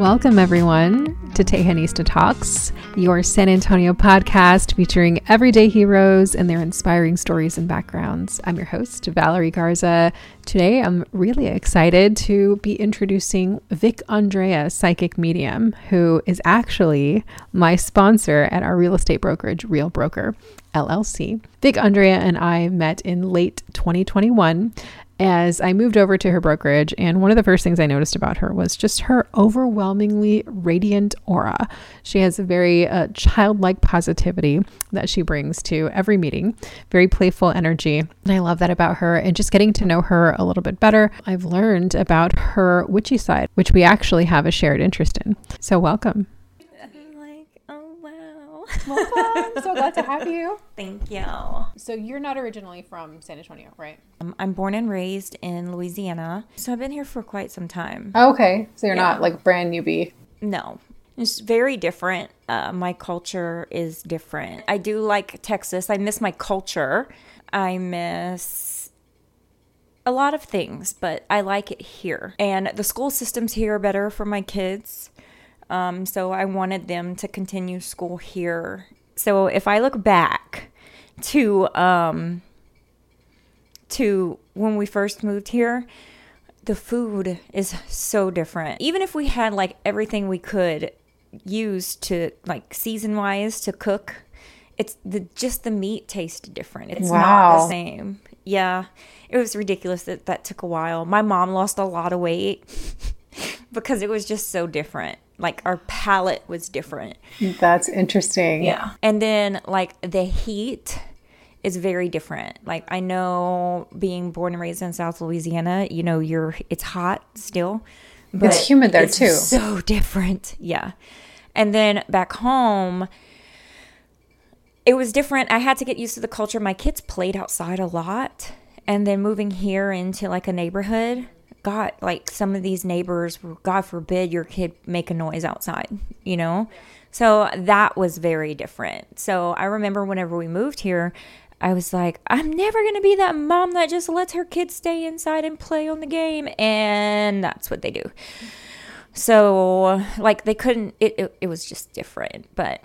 Welcome, everyone, to Tejanista Talks, your San Antonio podcast featuring everyday heroes and their inspiring stories and backgrounds. I'm your host, Valerie Garza. Today, I'm really excited to be introducing Vic Andrea, psychic medium, who is actually my sponsor at our real estate brokerage, Real Broker. LLC. Vic Andrea and I met in late 2021 as I moved over to her brokerage. And one of the first things I noticed about her was just her overwhelmingly radiant aura. She has a very uh, childlike positivity that she brings to every meeting, very playful energy. And I love that about her. And just getting to know her a little bit better, I've learned about her witchy side, which we actually have a shared interest in. So, welcome. Welcome. so glad to have you. Thank you. So you're not originally from San Antonio, right? Um, I'm born and raised in Louisiana, so I've been here for quite some time. Oh, okay, so you're yeah. not like brand newbie. No, it's very different. Uh, my culture is different. I do like Texas. I miss my culture. I miss a lot of things, but I like it here. And the school systems here are better for my kids. Um, so I wanted them to continue school here. So if I look back to um, to when we first moved here, the food is so different. Even if we had like everything we could use to like season wise to cook, it's the just the meat tasted different. It's wow. not the same. Yeah. It was ridiculous that that took a while. My mom lost a lot of weight because it was just so different like our palate was different. That's interesting. Yeah. And then like the heat is very different. Like I know being born and raised in South Louisiana, you know, you're it's hot still. But it's humid there it's too. So different. Yeah. And then back home it was different. I had to get used to the culture. My kids played outside a lot. And then moving here into like a neighborhood, God, like some of these neighbors, God forbid your kid make a noise outside, you know? So that was very different. So I remember whenever we moved here, I was like, I'm never going to be that mom that just lets her kids stay inside and play on the game. And that's what they do. So, like, they couldn't, it, it, it was just different. But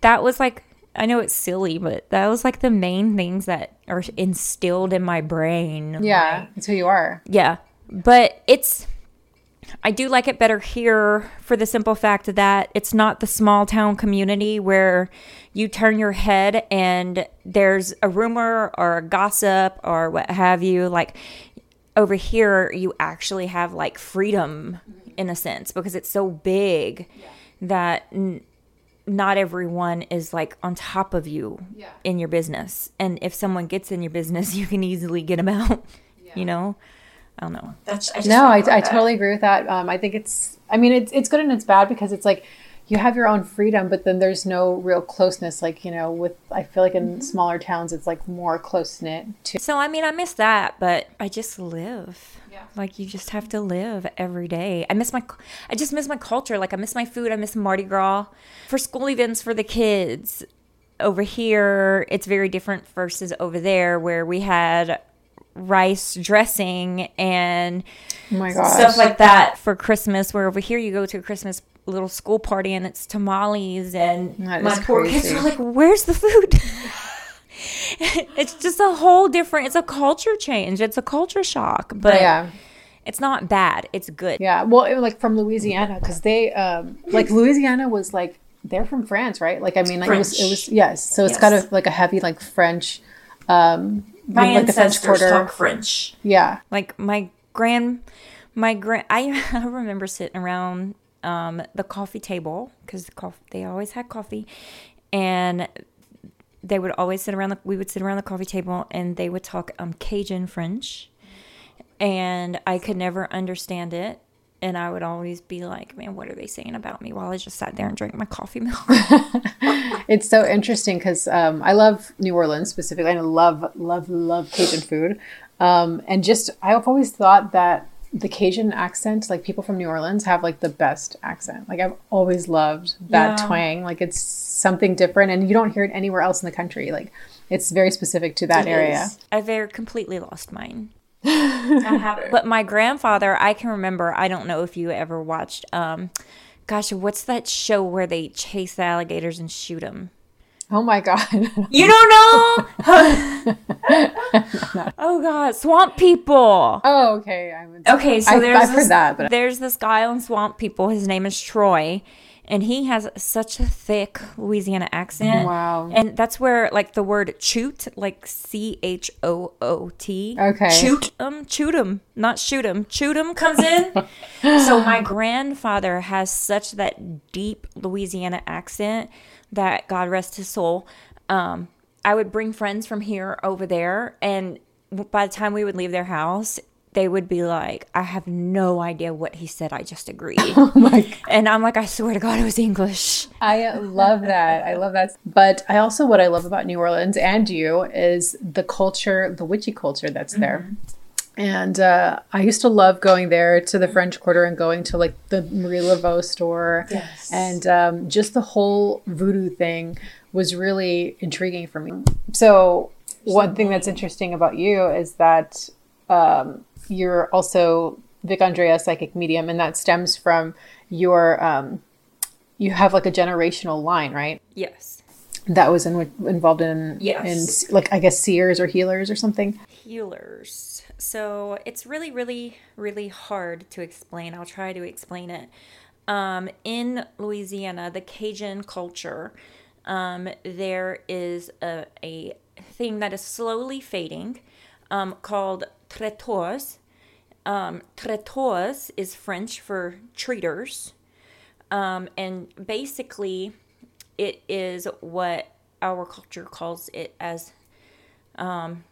that was like, I know it's silly, but that was like the main things that are instilled in my brain. Yeah, like, that's who you are. Yeah. But it's I do like it better here for the simple fact that it's not the small town community where you turn your head and there's a rumor or a gossip or what have you. Like over here, you actually have like freedom in a sense because it's so big yeah. that n- not everyone is like on top of you yeah. in your business. And if someone gets in your business, you can easily get them out, yeah. you know? I don't know. That's I no, I, I totally agree with that. Um, I think it's. I mean, it's it's good and it's bad because it's like you have your own freedom, but then there's no real closeness. Like you know, with I feel like in mm-hmm. smaller towns, it's like more close knit. Too. So I mean, I miss that, but I just live. Yeah. Like you just have to live every day. I miss my. I just miss my culture. Like I miss my food. I miss Mardi Gras for school events for the kids. Over here, it's very different versus over there, where we had rice dressing and oh stuff like that for Christmas. Where over here you go to a Christmas little school party and it's tamales and that my poor kids are like, "Where's the food?" it's just a whole different. It's a culture change. It's a culture shock, but yeah. It's not bad. It's good. Yeah. Well, it, like from Louisiana, because they, um, like Louisiana was like they're from France, right? Like I mean, like it was, it was yes. So it's yes. got a like a heavy like French um, my like ancestors talk French. Yeah, like my grand, my grand. I, I remember sitting around um, the coffee table because the coffee they always had coffee, and they would always sit around the. We would sit around the coffee table, and they would talk um, Cajun French, and I could never understand it and I would always be like, man, what are they saying about me while I just sat there and drank my coffee milk? it's so interesting because um, I love New Orleans specifically. I love, love, love Cajun food. Um, and just, I've always thought that the Cajun accent, like people from New Orleans have like the best accent. Like I've always loved that yeah. twang. Like it's something different and you don't hear it anywhere else in the country. Like it's very specific to that it area. Is. I've completely lost mine. But my grandfather, I can remember. I don't know if you ever watched. Um, gosh, what's that show where they chase the alligators and shoot them? Oh my god! You don't know? oh god, Swamp People. Oh, okay. I'm Okay, so I, there's I've this, heard that, but there's this guy on Swamp People. His name is Troy, and he has such a thick Louisiana accent. Wow. And that's where like the word choot, like C H O O T. Okay. Choot um choot 'em, not shoot 'em. Choot 'em comes in. so my grandfather has such that deep Louisiana accent that God rest his soul. Um, I would bring friends from here over there, and by the time we would leave their house, they would be like, I have no idea what he said. I just agreed. oh my god. and I'm like, I swear to God, it was English. I love that. I love that. But I also what I love about New Orleans and you is the culture, the witchy culture that's there. And uh, I used to love going there to the French Quarter and going to like the Marie Laveau store. Yes. And um, just the whole voodoo thing was really intriguing for me. So, one thing that's interesting about you is that um, you're also Vic Andrea psychic medium, and that stems from your, um, you have like a generational line, right? Yes. That was in, involved in, Yes. in like, I guess, seers or healers or something. Healers. So it's really, really, really hard to explain. I'll try to explain it. Um, in Louisiana, the Cajun culture, um, there is a, a thing that is slowly fading um, called traiteurs. Um, traiteurs is French for treaters. Um, and basically, it is what our culture calls it as um,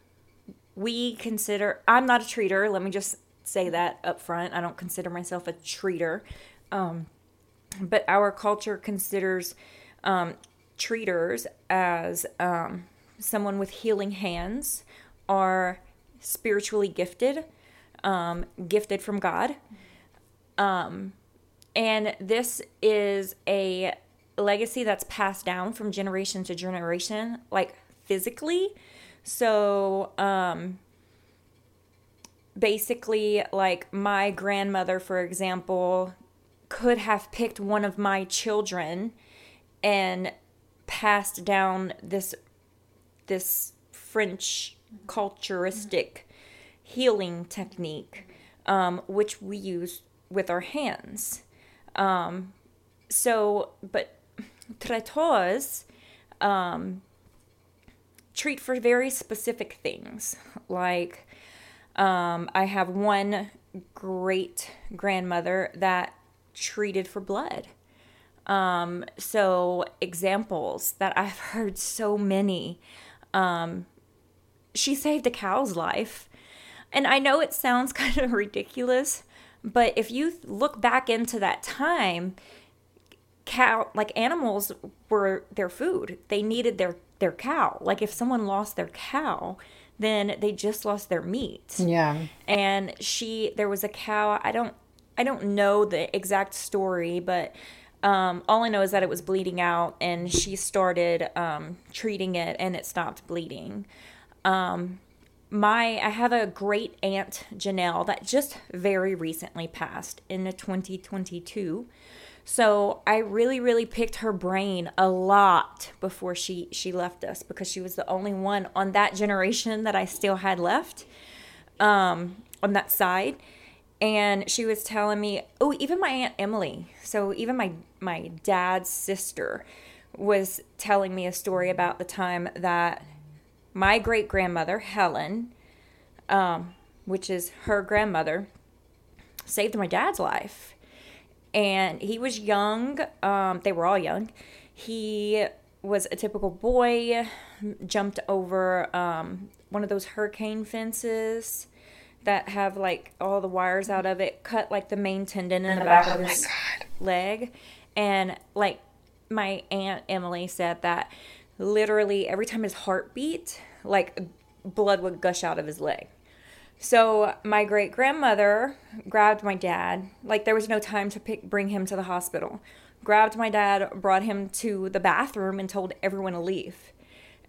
we consider i'm not a treater let me just say that up front i don't consider myself a treater um, but our culture considers um, treaters as um, someone with healing hands are spiritually gifted um, gifted from god. Um, and this is a legacy that's passed down from generation to generation like physically so, um, basically, like my grandmother, for example, could have picked one of my children and passed down this this French culturistic healing technique, um, which we use with our hands. Um, so, but traiteurs, um, treat for very specific things. Like, um, I have one great grandmother that treated for blood. Um, so, examples that I've heard so many. Um, she saved a cow's life. And I know it sounds kind of ridiculous, but if you look back into that time, cow like animals were their food. They needed their their cow. Like if someone lost their cow, then they just lost their meat. Yeah. And she there was a cow, I don't I don't know the exact story, but um, all I know is that it was bleeding out and she started um, treating it and it stopped bleeding. Um, my I have a great aunt Janelle that just very recently passed in 2022. So I really, really picked her brain a lot before she she left us because she was the only one on that generation that I still had left um, on that side. And she was telling me, oh, even my aunt Emily. So even my my dad's sister was telling me a story about the time that my great grandmother Helen, um, which is her grandmother, saved my dad's life and he was young. Um, they were all young. He was a typical boy, jumped over um, one of those hurricane fences that have like all the wires out of it, cut like the main tendon in the back of his leg. And like my aunt Emily said that literally every time his heart beat, like blood would gush out of his leg. So my great grandmother grabbed my dad. Like there was no time to pick, bring him to the hospital. Grabbed my dad, brought him to the bathroom, and told everyone to leave.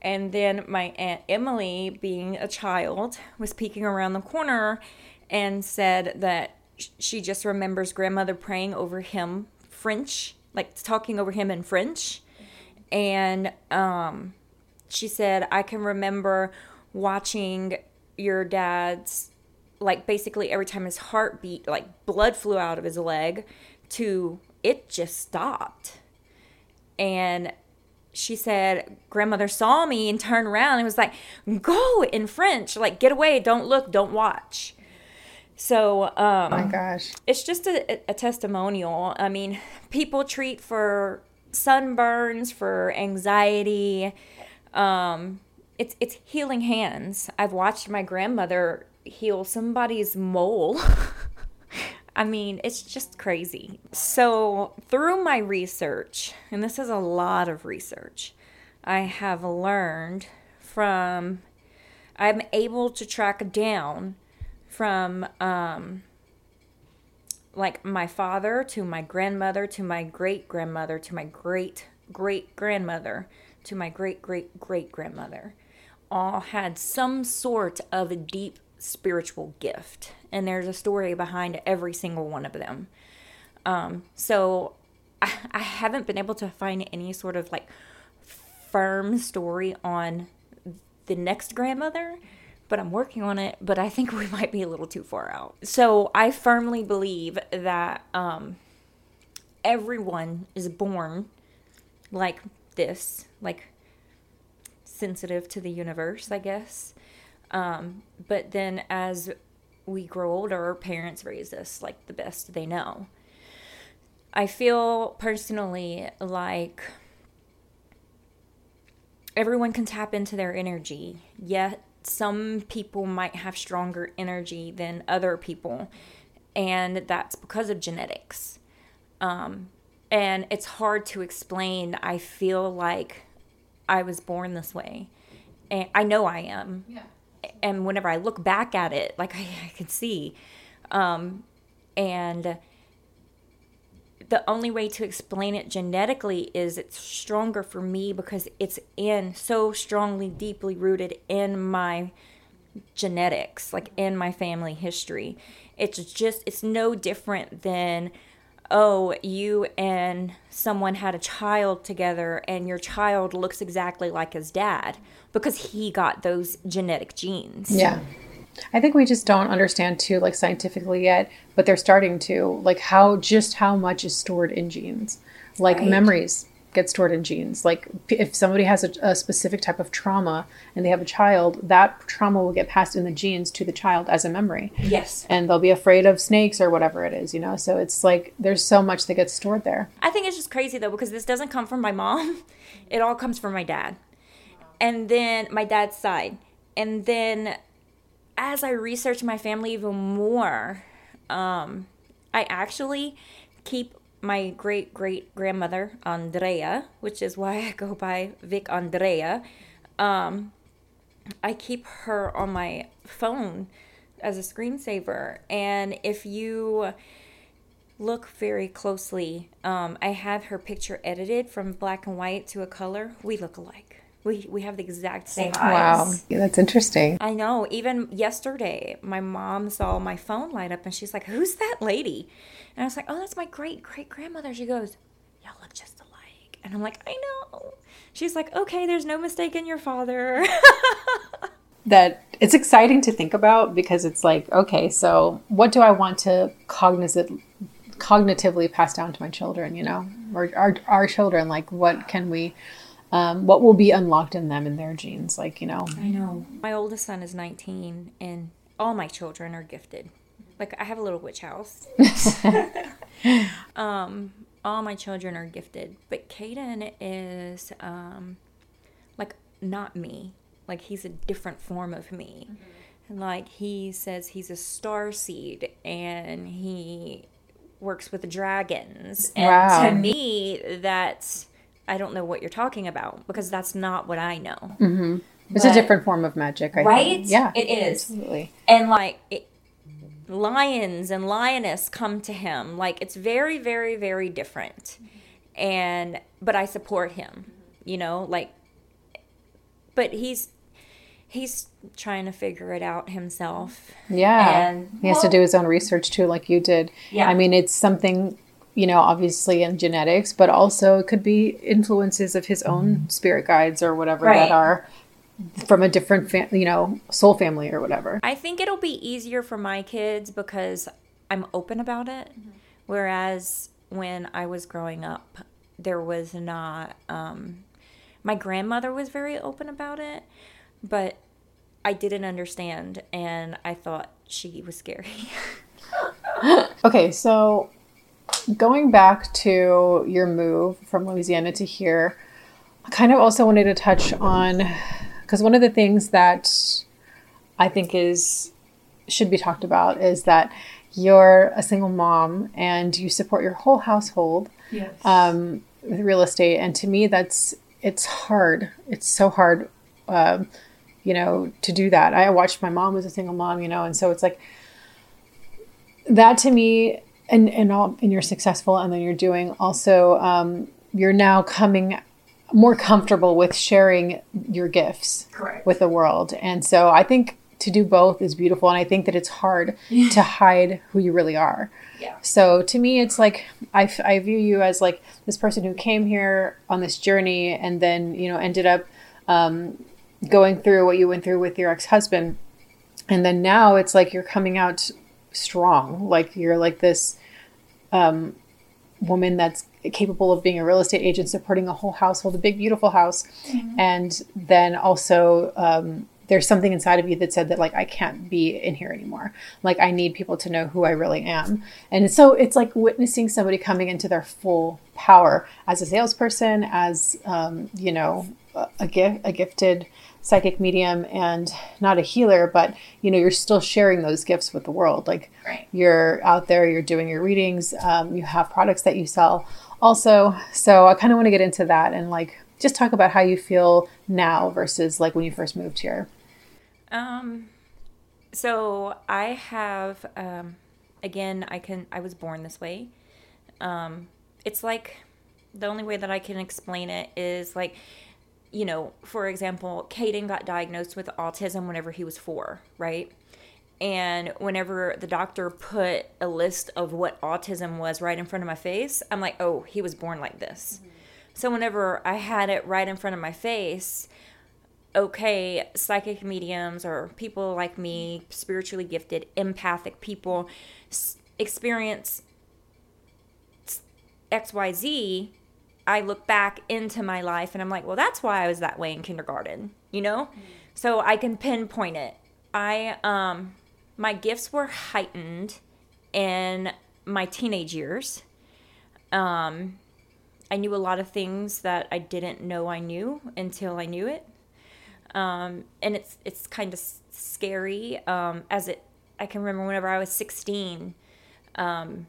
And then my Aunt Emily, being a child, was peeking around the corner and said that she just remembers grandmother praying over him French, like talking over him in French. And um, she said, I can remember watching your dad's, like basically every time his heart beat, like blood flew out of his leg, to it just stopped. And she said, Grandmother saw me and turned around and was like, Go in French, like, get away, don't look, don't watch. So, um, oh my gosh, it's just a, a testimonial. I mean, people treat for sunburns, for anxiety. Um, it's it's healing hands. I've watched my grandmother heal somebody's mole. I mean, it's just crazy. So, through my research, and this is a lot of research, I have learned from I'm able to track down from um, like my father to my grandmother to my great grandmother to my great great grandmother to my great great great grandmother all had some sort of a deep spiritual gift and there's a story behind every single one of them um, so I, I haven't been able to find any sort of like firm story on the next grandmother but I'm working on it. But I think we might be a little too far out. So I firmly believe that um, everyone is born like this, like sensitive to the universe, I guess. Um, but then as we grow older, our parents raise us like the best they know. I feel personally like everyone can tap into their energy, yet some people might have stronger energy than other people, and that's because of genetics. Um, and it's hard to explain. I feel like I was born this way, and I know I am. Yeah. And whenever I look back at it, like I, I can see, um, and the only way to explain it genetically is it's stronger for me because it's in so strongly deeply rooted in my genetics like in my family history it's just it's no different than oh you and someone had a child together and your child looks exactly like his dad because he got those genetic genes yeah I think we just don't understand too, like scientifically yet, but they're starting to, like how just how much is stored in genes. Like right. memories get stored in genes. Like if somebody has a, a, specific type of trauma and they have a child, that trauma will get passed in the genes to the child as a memory. Yes. And they'll be afraid of snakes or whatever it is, you know? So it's like there's so much that gets stored there. I think it's just crazy though, because this doesn't come from my mom, it all comes from my dad. And then my dad's side. And then as I research my family even more, um, I actually keep my great great grandmother Andrea, which is why I go by Vic Andrea. Um, I keep her on my phone as a screensaver, and if you look very closely, um, I have her picture edited from black and white to a color. We look alike. We, we have the exact same eyes. Wow, yeah, that's interesting. I know. Even yesterday, my mom saw my phone light up and she's like, Who's that lady? And I was like, Oh, that's my great great grandmother. She goes, Y'all look just alike. And I'm like, I know. She's like, Okay, there's no mistake in your father. that it's exciting to think about because it's like, okay, so what do I want to cognitively cognitively pass down to my children, you know, or our, our children? Like, what can we um, what will be unlocked in them in their genes like you know. I know. My oldest son is 19 and all my children are gifted. Like i have a little witch house. Um, all my children are gifted but Caden is um, like not me. Like he's a different form of me. Mm-hmm. like he says he's a star seed and he works with dragons. And wow. to me that's I don't know what you're talking about because that's not what I know. Mm-hmm. It's but, a different form of magic, I right? Think. Yeah, it is. Absolutely. And like it, lions and lioness come to him. Like it's very, very, very different. And but I support him. You know, like but he's he's trying to figure it out himself. Yeah. And- he has to do his own research too, like you did. Yeah. I mean, it's something, you know, obviously in genetics, but also it could be influences of his own spirit guides or whatever Right. that are from a different, fam- you know, soul family or whatever. I think it'll be easier for my kids because I'm open about it. Whereas when I was growing up, there was not. Um, my grandmother was very open about it, but I didn't understand, and I thought she was scary. Okay, so going back to your move from Louisiana to here, I kind of also wanted to touch on because one of the things that I think is should be talked about is that you're a single mom and you support your whole household Yes. um, with real estate, and to me, that's it's hard. It's so hard, um, you know, to do that. I watched my mom was a single mom, you know, and so it's like that to me and and all and you're successful and then you're doing also um, you're now coming more comfortable with sharing your gifts Correct. with the world and so i think to do both is beautiful and i think that it's hard to hide who you really are Yeah. so to me it's like I, I view you as like this person who came here on this journey and then you know ended up um, going through what you went through with your ex-husband and then now it's like you're coming out strong like you're like this um, woman that's capable of being a real estate agent supporting a whole household a big beautiful house. And then also um, there's something inside of you that said that like i can't be in here anymore. Like i need people to know who i really am. And so it's like witnessing somebody coming into their full power as a salesperson as um, you know a, a gift a gifted psychic medium and not a healer but you know you're still sharing those gifts with the world like Right. you're out there you're doing your readings um, you have products that you sell also so i kind of want to get into that and like just talk about how you feel now versus like when you first moved here Um, so I have, um, again, I can, I was born this way. Um, it's like the only way that I can explain it is like, you know, for example, Caden got diagnosed with autism whenever he was four, right? And whenever the doctor put a list of what autism was right in front of my face, I'm like, oh, he was born like this. So whenever I had it right in front of my face, okay, psychic mediums or people like me, spiritually gifted, empathic people experience XYZ, I look back into my life and I'm like, well, that's why I was that way in kindergarten, you know? So I can pinpoint it. I, um, my gifts were heightened in my teenage years. Um, I knew a lot of things that I didn't know I knew until I knew it um, and it's it's kind of scary um, as it i can remember whenever i was 16 um,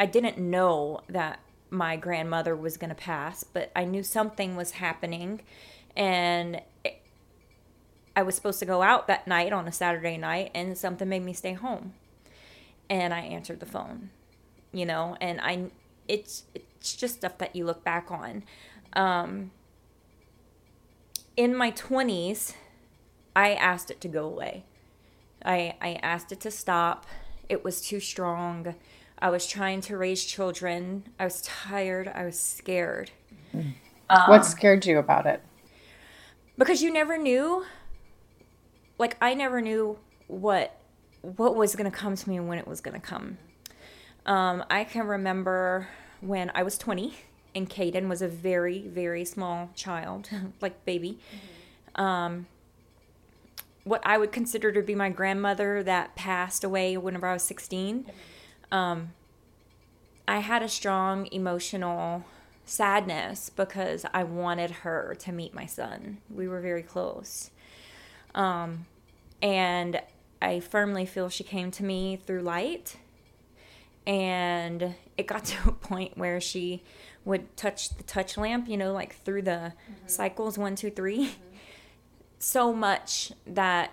i didn't know that my grandmother was going to pass but i knew something was happening and i was supposed to go out that night on a saturday night and something made me stay home and i answered the phone you know and i it's it's just stuff that you look back on um, in my 20s, I asked it to go away. I, I asked it to stop. It was too strong. I was trying to raise children. I was tired. I was scared. what scared you about it Because you never knew. Like I never knew what what was going to come to me and when it was going to come. Um, I can remember when I was 20 and Caden was a very, very small child, like baby. Um, what I would consider to be my grandmother that passed away whenever I was 16. Um, I had a strong emotional sadness because I wanted her to meet my son. We were very close. Um, and I firmly feel she came to me through light. And it got to a point where she would touch the touch lamp, you know, like through the cycles one, two, three, so much that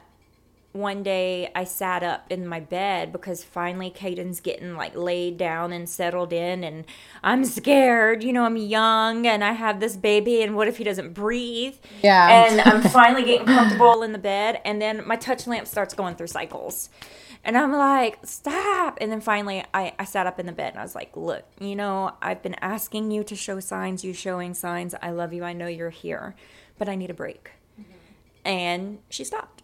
one day I sat up in my bed because finally Caden's getting like laid down and settled in, and I'm scared. You know, I'm young and I have this baby, and what if he doesn't breathe? Yeah. And I'm finally getting comfortable in the bed, and then my touch lamp starts going through cycles. And I'm like, stop. And then finally, I, I sat up in the bed and I was like, look, you know, I've been asking you to show signs, you showing signs. I love you. I know you're here, but I need a break. Mm-hmm. And she stopped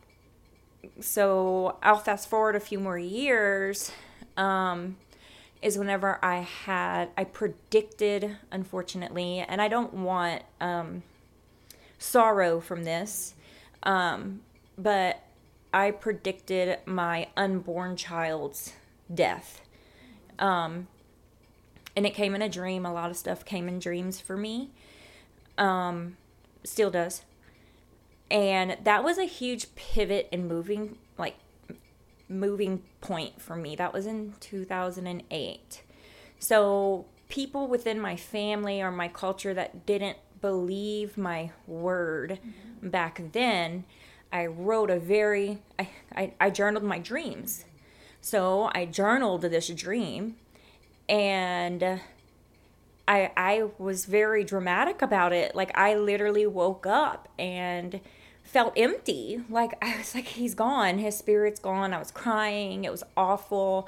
so I'll fast forward a few more years. Um, is whenever I had I predicted, unfortunately, and I don't want um, sorrow from this, um, but I predicted my unborn child's death. Um, and it came in a dream. A lot of stuff came in dreams for me. Um, still does and that was a huge pivot in moving like moving point for me that was in 2008 so people within my family or my culture that didn't believe my word mm-hmm. back then i wrote a very I, I, I journaled my dreams so i journaled this dream and I I was very dramatic about it. Like I literally woke up and felt empty. Like I was like, he's gone. His spirit's gone. I was crying. It was awful.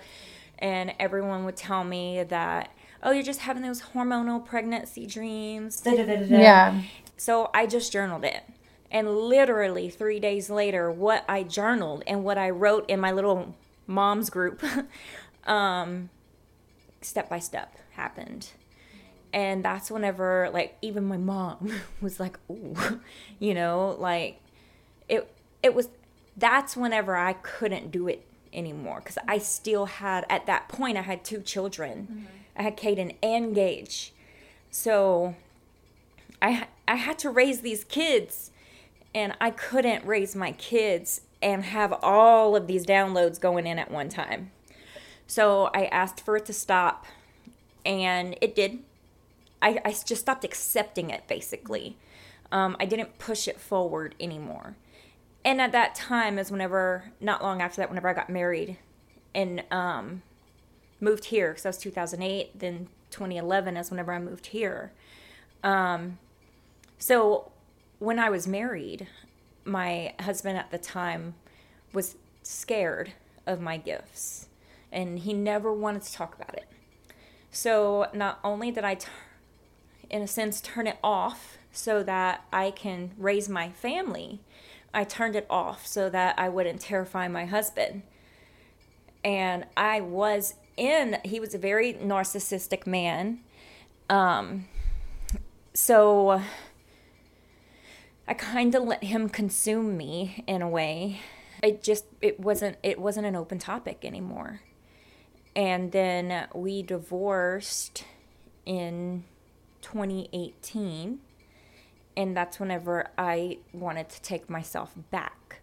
And everyone would tell me that, oh, you're just having those hormonal pregnancy dreams. Yeah. So I just journaled it. And literally three days later, what I journaled and what I wrote in my little mom's group, um, step by step happened and that's whenever like even my mom was like oh you know like it was that's whenever I couldn't do it anymore because I still had at that point I had two children. Mm-hmm. I had Caden and Gage, so I I had to raise these kids, and I couldn't raise my kids and have all of these downloads going in at one time. So I asked for it to stop, and it did. I, I just stopped accepting it basically. Um, I didn't push it forward anymore and at that time is whenever not long after that whenever i got married and um, moved here. Because that was 2008 then 2011 is whenever i moved here. Um, so when i was married my husband at the time was scared of my gifts and he never wanted to talk about it. So not only did I, t- in a sense turn it off so that i can raise my family I turned it off so that I wouldn't terrify my husband. And I was in, he was a very narcissistic man. Um, so I kind of let him consume me in a way. It just it wasn't it wasn't an open topic anymore. And then we divorced in 2018 and that's whenever I wanted to take myself back.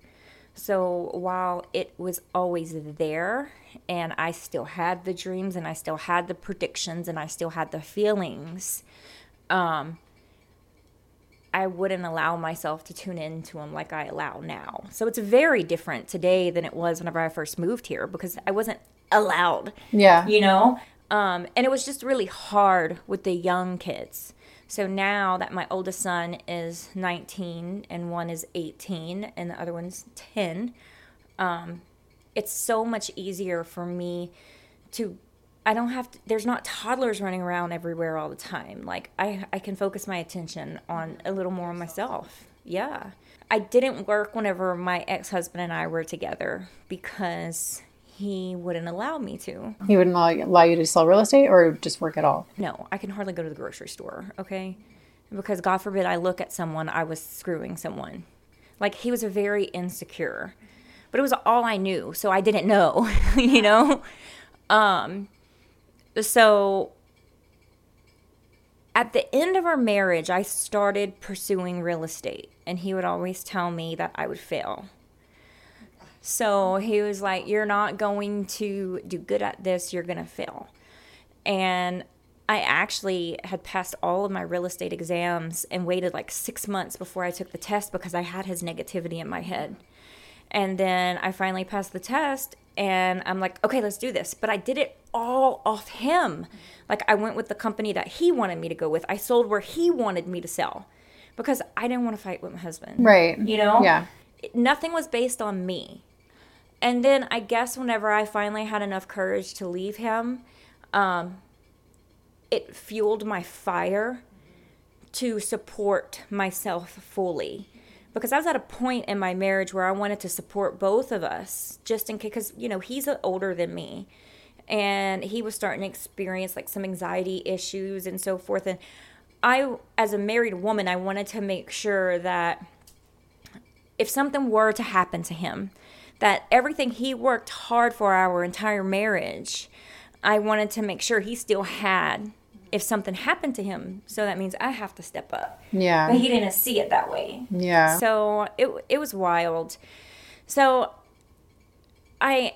So while it was always there, and I still had the dreams, and I still had the predictions, and I still had the feelings, um, I wouldn't allow myself to tune into them like I allow now. So it's very different today than it was whenever I first moved here because I wasn't allowed. Yeah. You know? Um, and it was just really hard with the young kids so now that my oldest son is 19 and one is 18 and the other one's 10, um, it's so much easier for me to I don't have to, there's not toddlers running around everywhere all the time. Like I I can focus my attention on a little more on myself. Yeah. I didn't work whenever my ex-husband and I were together because he wouldn't allow me to. He wouldn't allow, allow you to sell real estate or just work at all? No, I can hardly go to the grocery store, okay? Because God forbid I look at someone, I was screwing someone. Like he was very insecure. But it was all I knew, so I didn't know, you know? Um so at the end of our marriage, I started pursuing real estate, and he would always tell me that I would fail. So he was like, You're not going to do good at this, you're going to fail. And I actually had passed all of my real estate exams and waited like six months before I took the test because I had his negativity in my head. And then I finally passed the test and I'm like, okay, let's do this. But I did it all off him. Like I went with the company that he wanted me to go with. I sold where he wanted me to sell because I didn't want to fight with my husband. Right. You know? Yeah. Nothing was based on me. And then I guess whenever I finally had enough courage to leave him, um, it fueled my fire to support myself fully because I was at a point in my marriage where I wanted to support both of us just in case, because, you know, he's older than me and he was starting to experience like some anxiety issues and so forth. And I, as a married woman, I wanted to make sure that if something were to happen to him, that everything he worked hard for our entire marriage, I wanted to make sure he still had if something happened to him. So that means I have to step up. Yeah. But he didn't see it that way. Yeah. So it it was wild. So I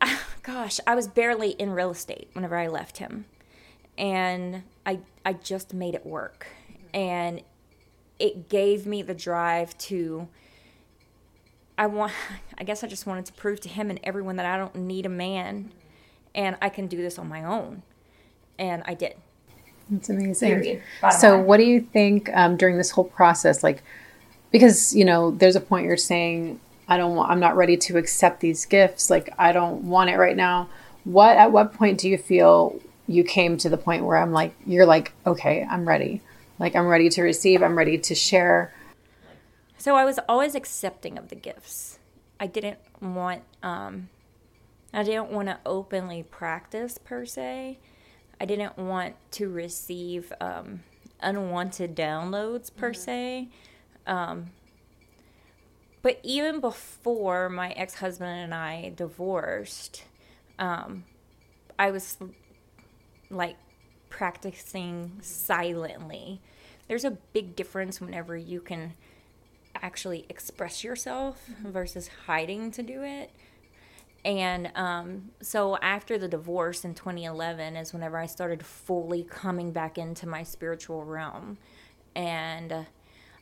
gosh, I was barely in real estate whenever I left him. And I I just made it work. And it gave me the drive to I want I guess I just wanted to prove to him and everyone that I don't need a man and I can do this on my own. And I did. That's amazing. So, line. what do you think um, during this whole process? Like, because you know, there's a point you're saying, I don't want, I'm not ready to accept these gifts. Like, I don't want it right now. What at what point do you feel you came to the point where I'm like, you're like, okay, I'm ready. Like, I'm ready to receive. I'm ready to share. So I was always accepting of the gifts. I didn't want um I didn't want to openly practice per se. I didn't want to receive um unwanted downloads per se. Um but even before my ex-husband and I divorced, um I was like practicing silently. There's a big difference whenever you can actually express yourself versus hiding to do it. And um, so after the divorce in 2011 is whenever I started fully coming back into my spiritual realm. And uh,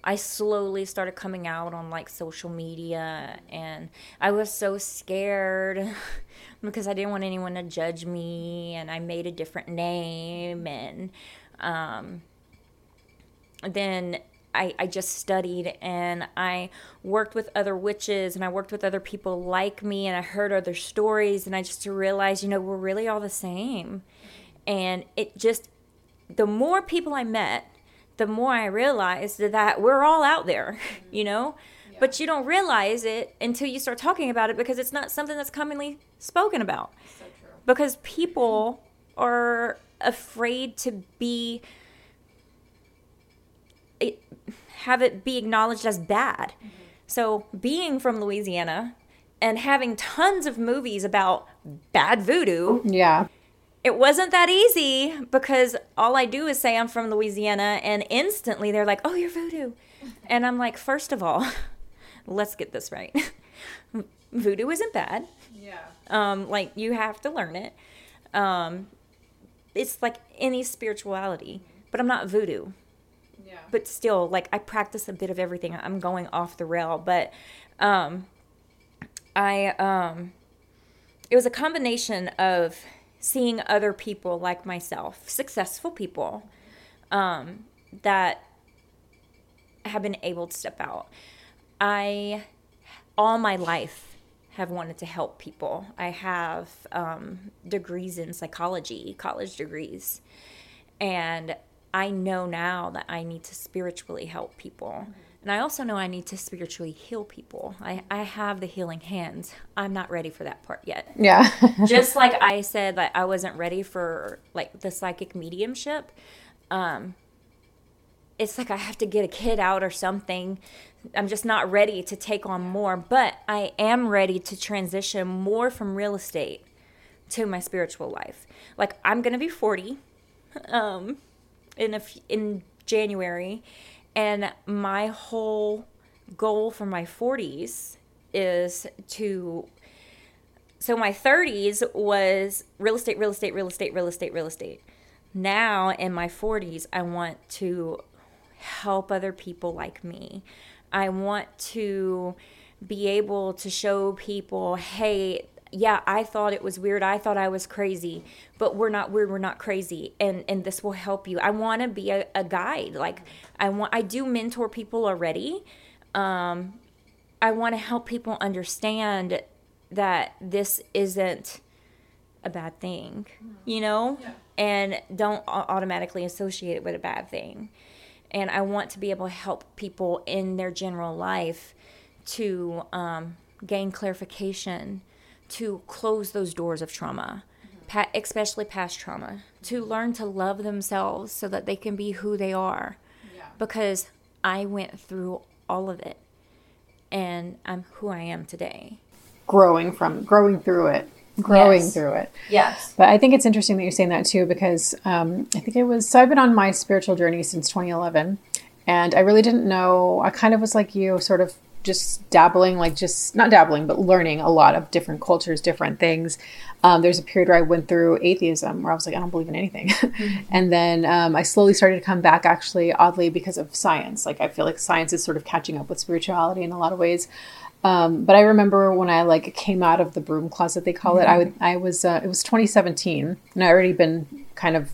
I slowly started coming out on like social media. And I was so scared because I didn't want anyone to judge me. And I made a different name. And um, then I, I just studied and I worked with other witches and I worked with other people like me and I heard other stories and I just realized, you know, we're really all the same. And it just, the more people I met, the more I realized that we're all out there, you know? But you don't realize it until you start talking about it because it's not something that's commonly spoken about. Because people are afraid to be have it be acknowledged as bad. So, being from Louisiana and having tons of movies about bad voodoo, Yeah. it wasn't that easy because all I do is say I'm from Louisiana, and instantly they're like, oh, you're voodoo. And I'm like, first of all, let's get this right. voodoo isn't bad. Yeah. Um, like, you have to learn it. Um, it's like any spirituality, but I'm not voodoo Yeah. But still like i practice a bit of everything. I'm going off the rail but um i um it was a combination of seeing other people like myself successful people um that have been able to step out. I all my life have wanted to help people. I have um, degrees in psychology college degrees. And I know now that I need to spiritually help people. And I also know I need to spiritually heal people. I, I have the healing hands. I'm not ready for that part yet. Yeah. Just like I said that I wasn't ready for like the psychic mediumship. Um it's like I have to get a kid out or something. I'm just not ready to take on more, but I am ready to transition more from real estate to my spiritual life. Like I'm going to be 40 um in a f- in January, and my whole goal for my 40s is to. So my 30s was real estate, real estate, real estate, real estate, real estate. Now in my 40s, I want to help other people like me. I want to be able to show people, hey, yeah, I thought it was weird. I thought I was crazy, but we're not weird. We're not crazy, and and this will help you. I want to be a, a, guide. Like I want, I do mentor people already. Um, I want to help people understand that this isn't a bad thing, you know, yeah. and don't automatically associate it with a bad thing. And I want to be able to help people in their general life to um, gain clarification to close those doors of trauma, pa- especially past trauma, to learn to love themselves so that they can be who they are. Yeah. Because I went through all of it and I'm who I am today. Growing from, growing through it. Growing yes. through it. Yes. But I think it's interesting that you're saying that too because um, I think it was, so I've been on my spiritual journey since 2011 and I really didn't know, I kind of was like you, sort of just dabbling, like just not dabbling, but learning a lot of different cultures, different things. Um, there's a period where I went through atheism where I was like, I don't believe in anything. Mm-hmm. and then um, I slowly started to come back, actually, oddly, because of science. Like, I feel like science is sort of catching up with spirituality in a lot of ways. Um, but I remember when I like came out of the broom closet, they call mm-hmm. it. I would, I was, uh, it was 2017, and I already been kind of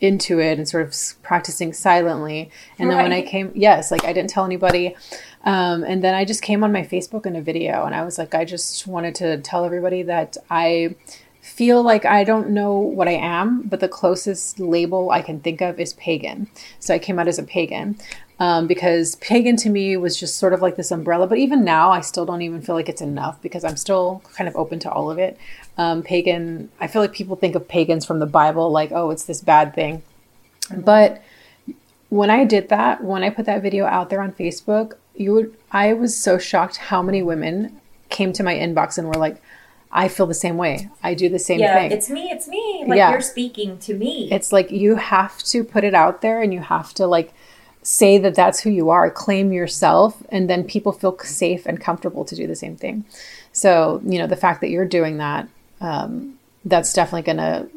into it and sort of practicing silently. And right. then when I came, yes, like I didn't tell anybody. Um, and then I just came on my Facebook in a video and I was like, I just wanted to tell everybody that I feel like I don't know what I am, but the closest label I can think of is pagan. So I came out as a pagan. Um, because pagan to me was just sort of like this umbrella. But even now, I still don't even feel like it's enough because I'm still kind of open to all of it. Um, pagan, I feel like people think of pagans from the Bible like, oh, it's this bad thing. But when I did that, when I put that video out there on Facebook, you would, I was so shocked how many women came to my inbox and were like, I feel the same way. I do the same yeah, thing. It's me, it's me. Like yeah. you're speaking to me. It's like you have to put it out there and you have to like say that that's who you are, claim yourself, and then people feel safe and comfortable to do the same thing. So, you know, the fact that you're doing that, um, that's definitely going to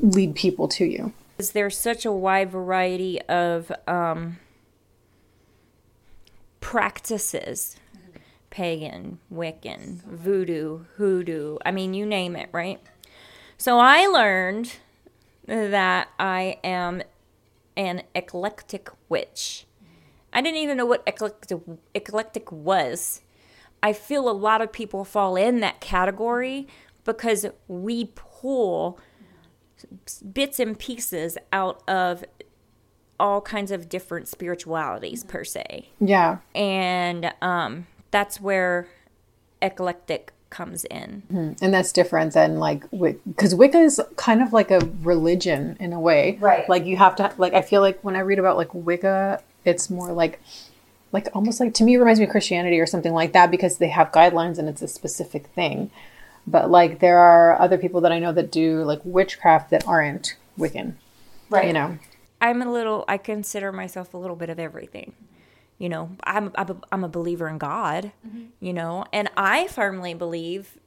lead people to you. There's such a wide variety of um, practices pagan, Wiccan, voodoo, hoodoo. I mean, you name it, right? So I learned that I am an eclectic witch. I didn't even know what eclectic, eclectic was. I feel a lot of people fall in that category because we pull bits and pieces out of all kinds of different spiritualities per se. Yeah. And um, that's where eclectic comes in. Mm-hmm. And that's different than like because Wicca is kind of like a religion in a way. Right. Like you have to like I feel like when I read about like Wicca, it's more like like almost like to me it reminds me of Christianity or something like that because they have guidelines and it's a specific thing. But like there are other people that I know that do like witchcraft that aren't Wiccan. Right. You know. I'm a little I consider myself a little bit of everything you know i'm i'm a, I'm a believer in god mm-hmm. you know and i firmly believe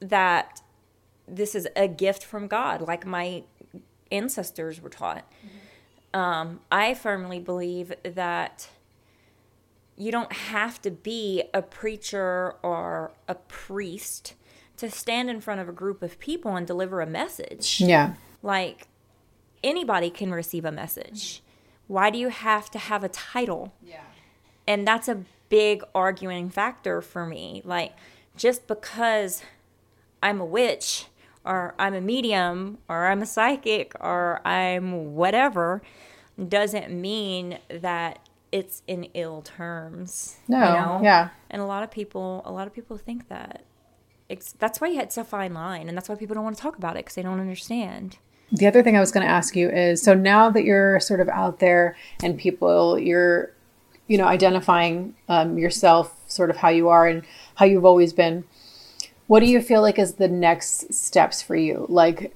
that this is a gift from god like my ancestors were taught mm-hmm. um, i firmly believe that you don't have to be a preacher or a priest to stand in front of a group of people and deliver a message yeah like anybody can receive a message why do you have to have a title yeah and that's a big arguing factor for me. Like, just because I'm a witch or I'm a medium or I'm a psychic or I'm whatever doesn't mean that it's in ill terms. No, you know? yeah. And a lot of people, a lot of people think that. It's, that's why it's a fine line, and that's why people don't want to talk about it because they don't understand. The other thing I was going to ask you is so now that you're sort of out there and people, you're you know, identifying um, yourself, sort of how you are and how you've always been. What do you feel like is the next steps for you? Like,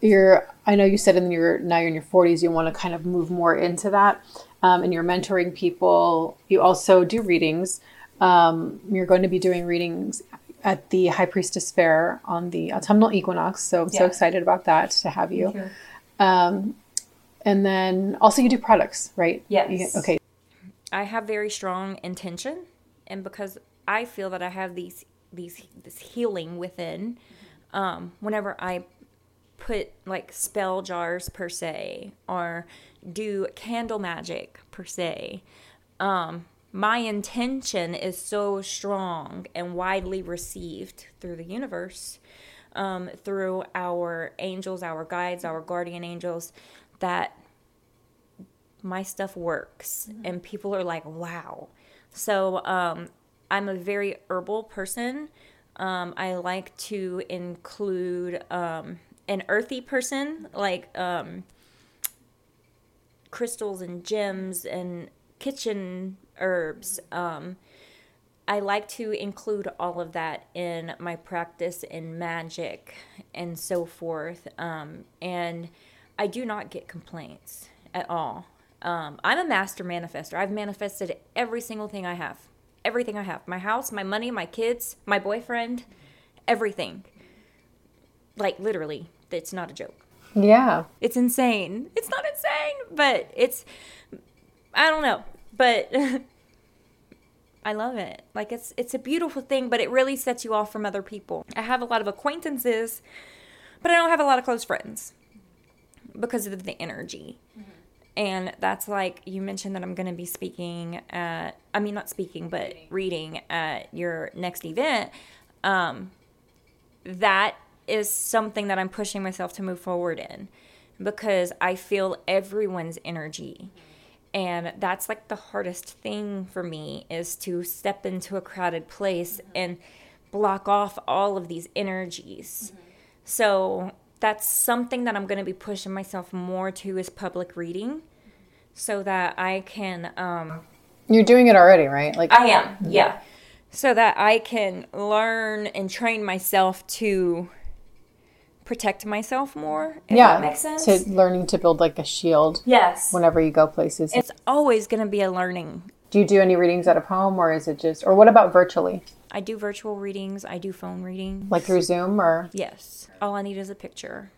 you're, I know you said in your, now you're in your 40s, you want to kind of move more into that. Um, and you're mentoring people. You also do readings. Um, you're going to be doing readings at the High Priestess Fair on the autumnal equinox. So I'm so excited about that to have you. you. Um, and then also you do products, right? Yes. You, okay. I have very strong intention, and because I feel that I have these these this healing within um, whenever I put like spell jars per se or do candle magic per se. Um, my intention is so strong and widely received through the universe, um, through our angels, our guides, our guardian angels, that my stuff works mm-hmm. and people are like, wow. So um, I'm a very herbal person. Um, I like to include um, an earthy person, like um, crystals and gems and kitchen herbs. Um, I like to include all of that in my practice in magic and so forth. Um, and I do not get complaints at all. Um, I'm a master manifester. I've manifested every single thing I have. Everything I have. My house, my money, my kids, my boyfriend, everything. Like literally, it's not a joke. Yeah. It's insane. It's not insane, but it's I don't know. But I love it. Like it's it's a beautiful thing, but it really sets you off from other people. I have a lot of acquaintances, but I don't have a lot of close friends because of the energy. Mm-hmm and that's like you mentioned that I'm going to be speaking at I mean not speaking but reading, reading at your next event um, that is something that I'm pushing myself to move forward in because I feel everyone's energy and that's like the hardest thing for me is to step into a crowded place mm-hmm. and block off all of these energies mm-hmm. so that's something that I'm going to be pushing myself more to is public reading so that I can um You're doing it already, right? Like I am. Yeah. So that I can learn and train myself to protect myself more. yeah, makes sense. So learning to build like a shield. Yes. Whenever you go places, it's always going to be a learning. Do you do any readings out of home, or is it just, or what about virtually? I do virtual readings. I do phone readings. Like through Zoom, or yes. All I need is a picture,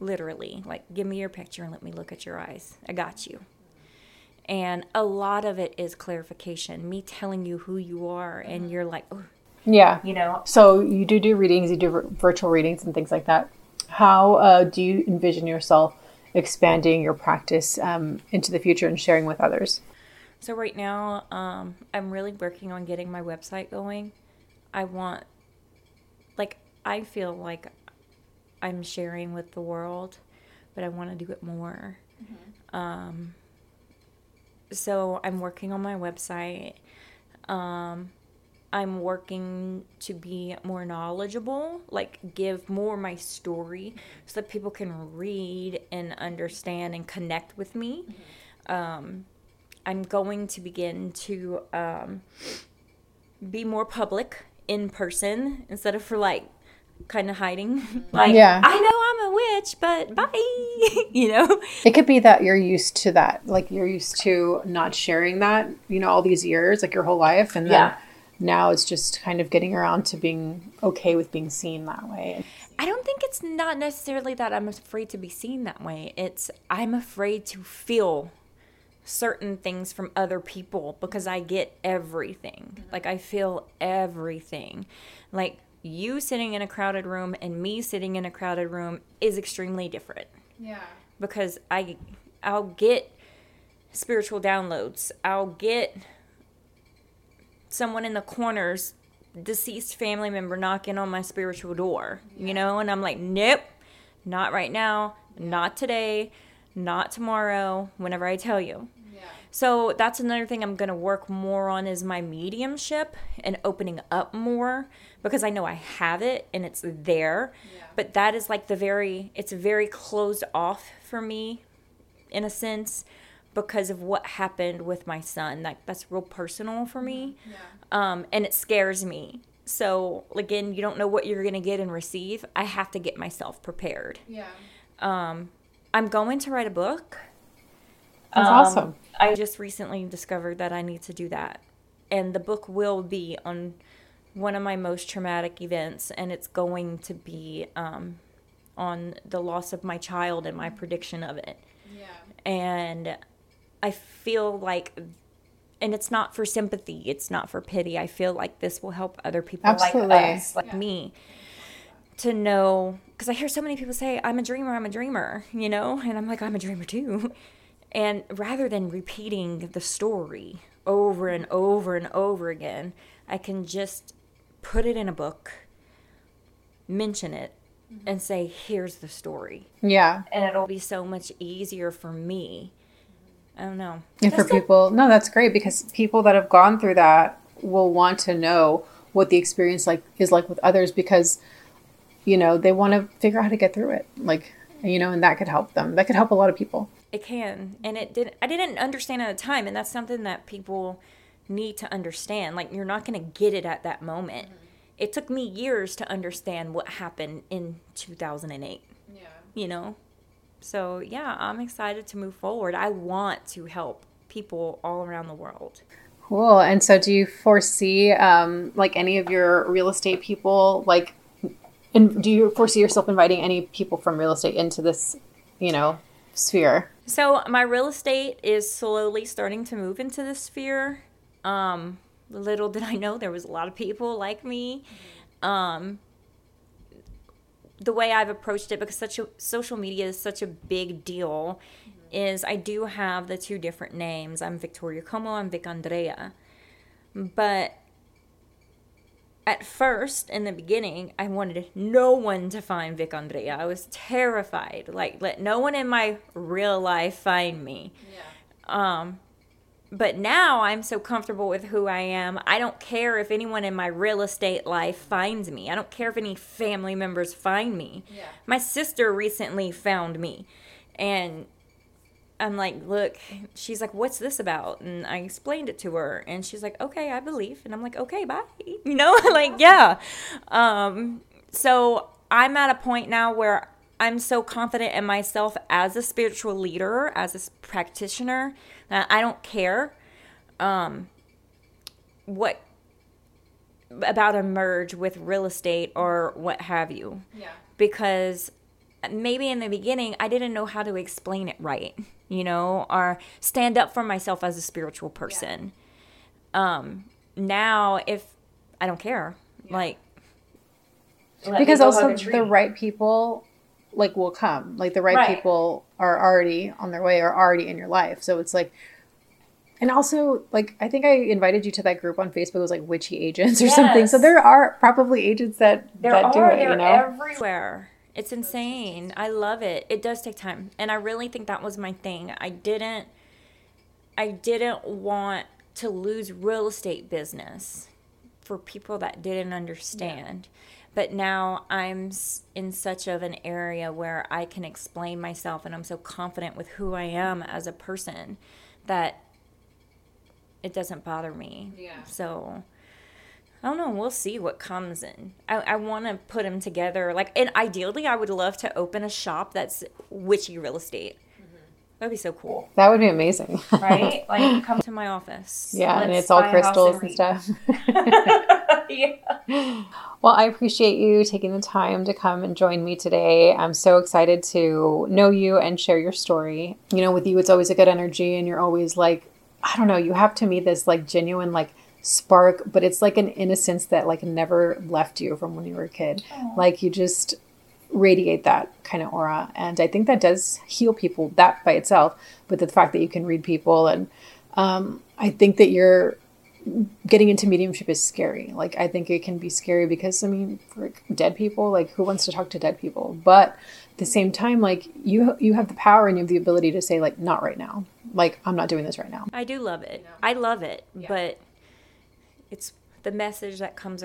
literally. Like, give me your picture and let me look at your eyes. I got you. And a lot of it is clarification, me telling you who you are, and you're like, oh, yeah, you know. So you do do readings, you do virtual readings and things like that. How uh, do you envision yourself expanding your practice um, into the future and sharing with others? So right now, um, I'm really working on getting my website going. I want, like, I feel like I'm sharing with the world, but I want to do it more. Mm-hmm. Um, so I'm working on my website. Um, I'm working to be more knowledgeable, like give more my story so that people can read and understand and connect with me. Mm-hmm. Um, I'm going to begin to um, be more public in person instead of for like kind of hiding. like, yeah. I know I'm a witch, but bye. you know? It could be that you're used to that. Like you're used to not sharing that, you know, all these years, like your whole life. And then yeah. Now it's just kind of getting around to being okay with being seen that way. I don't think it's not necessarily that I'm afraid to be seen that way. It's I'm afraid to feel certain things from other people because I get everything. Mm-hmm. Like I feel everything. Like you sitting in a crowded room and me sitting in a crowded room is extremely different. Yeah. Because I I'll get spiritual downloads. I'll get someone in the corners deceased family member knocking on my spiritual door, yeah. you know, and I'm like, "Nope. Not right now. Not today. Not tomorrow. Whenever I tell you." Yeah. So that's another thing I'm going to work more on is my mediumship and opening up more because I know I have it and it's there. Yeah. But that is like the very it's very closed off for me in a sense because of what happened with my son. Like that's real personal for me. Mm-hmm. Yeah. Um, and it scares me. So again, you don't know what you're gonna get and receive. I have to get myself prepared. Yeah. Um, I'm going to write a book. That's um, awesome. I just recently discovered that I need to do that. And the book will be on one of my most traumatic events, and it's going to be um, on the loss of my child and my prediction of it. Yeah. And I feel like and it's not for sympathy, it's not for pity. I feel like this will help other people Absolutely. like us, like me, to know because I hear so many people say, I'm a dreamer, I'm a dreamer, you know? And I'm like, I'm a dreamer too. And rather than repeating the story over and over and over again, I can just put it in a book, mention it, mm-hmm. and say, here's the story. Yeah. And it'll be so much easier for me. I don't know. And for people, no, that's great because people that have gone through that will want to know what the experience like is like with others because you know they want to figure out how to get through it like you know and that could help them that could help a lot of people It can, and it did. I didn't understand at the time, and that's something that people need to understand. Like you're not going to get it at that moment. It took me years to understand what happened in 2008. yeah You know, so yeah, I'm excited to move forward. I want to help people all around the world. cool and so do you foresee um like any of your real estate people like and do you foresee yourself inviting any people from real estate into this you know sphere So my real estate is slowly starting to move into this sphere. Um, little did I know there was a lot of people like me. Um, the way I've approached it, because such a social media is such a big deal, is I do have the two different names. I'm Victoria Como. I'm Vic Andrea. But at first, in the beginning, I wanted no one to find Vic Andrea. I was terrified. Like, let no one in my real life find me. Um, but now I'm so comfortable with who I am. I don't care if anyone in my real estate life finds me. I don't care if any family members find me. Yeah. My sister recently found me. And I'm like, look, she's like, what's this about? And I explained it to her, and she's like, okay, I believe. And I'm like, okay, bye. You know, like, yeah. Um, so I'm at a point now where I'm so confident in myself as a spiritual leader, as a practitioner, that I don't care um, what about a merge with real estate or what have you. Yeah. Because maybe in the beginning I didn't know how to explain it right, you know, or stand up for myself as a spiritual person. Um, now if I don't care, like let because also hug a tree. the right people like will come like the right, Right. people are already on their way or already in your life so it's like and also like i think i invited you to that group on facebook it was like witchy agents or something so there are probably agents that There that are, do it they're you know everywhere. It's insane. I love it. It does take time. And I really think that was my thing. I didn't I didn't want to lose real estate business for people that didn't understand. But now I'm in such of an area where I can explain myself and I'm so confident with who I am as a person that it doesn't bother me. Yeah. So I don't know. We'll see what comes in. I, I want to put them together. Like, and ideally, I would love to open a shop that's witchy real estate. That'd be so cool, that would be amazing right? like, come to my office. yeah and Let's it's all buy a house crystals and read. stuff yeah. Well, I appreciate you taking the time to come and join me today. I'm so excited to know you and share your story. You know, with you, it's always a good energy, and you're always like, I don't know, you have to me this like genuine, like, spark, but it's like an innocence that like never left you from when you were a kid. Like, you just radiate that kind of aura. And I think that does heal people, that by itself. But the fact that you can read people, and um, I think that you're getting into mediumship is scary. Like I think it can be scary because I mean, for dead people, like who wants to talk to dead people? But at the same time, like you you have the power and you have the ability to say like not right now. Like I'm not doing this right now. I do love it. I love it, but it's the message that comes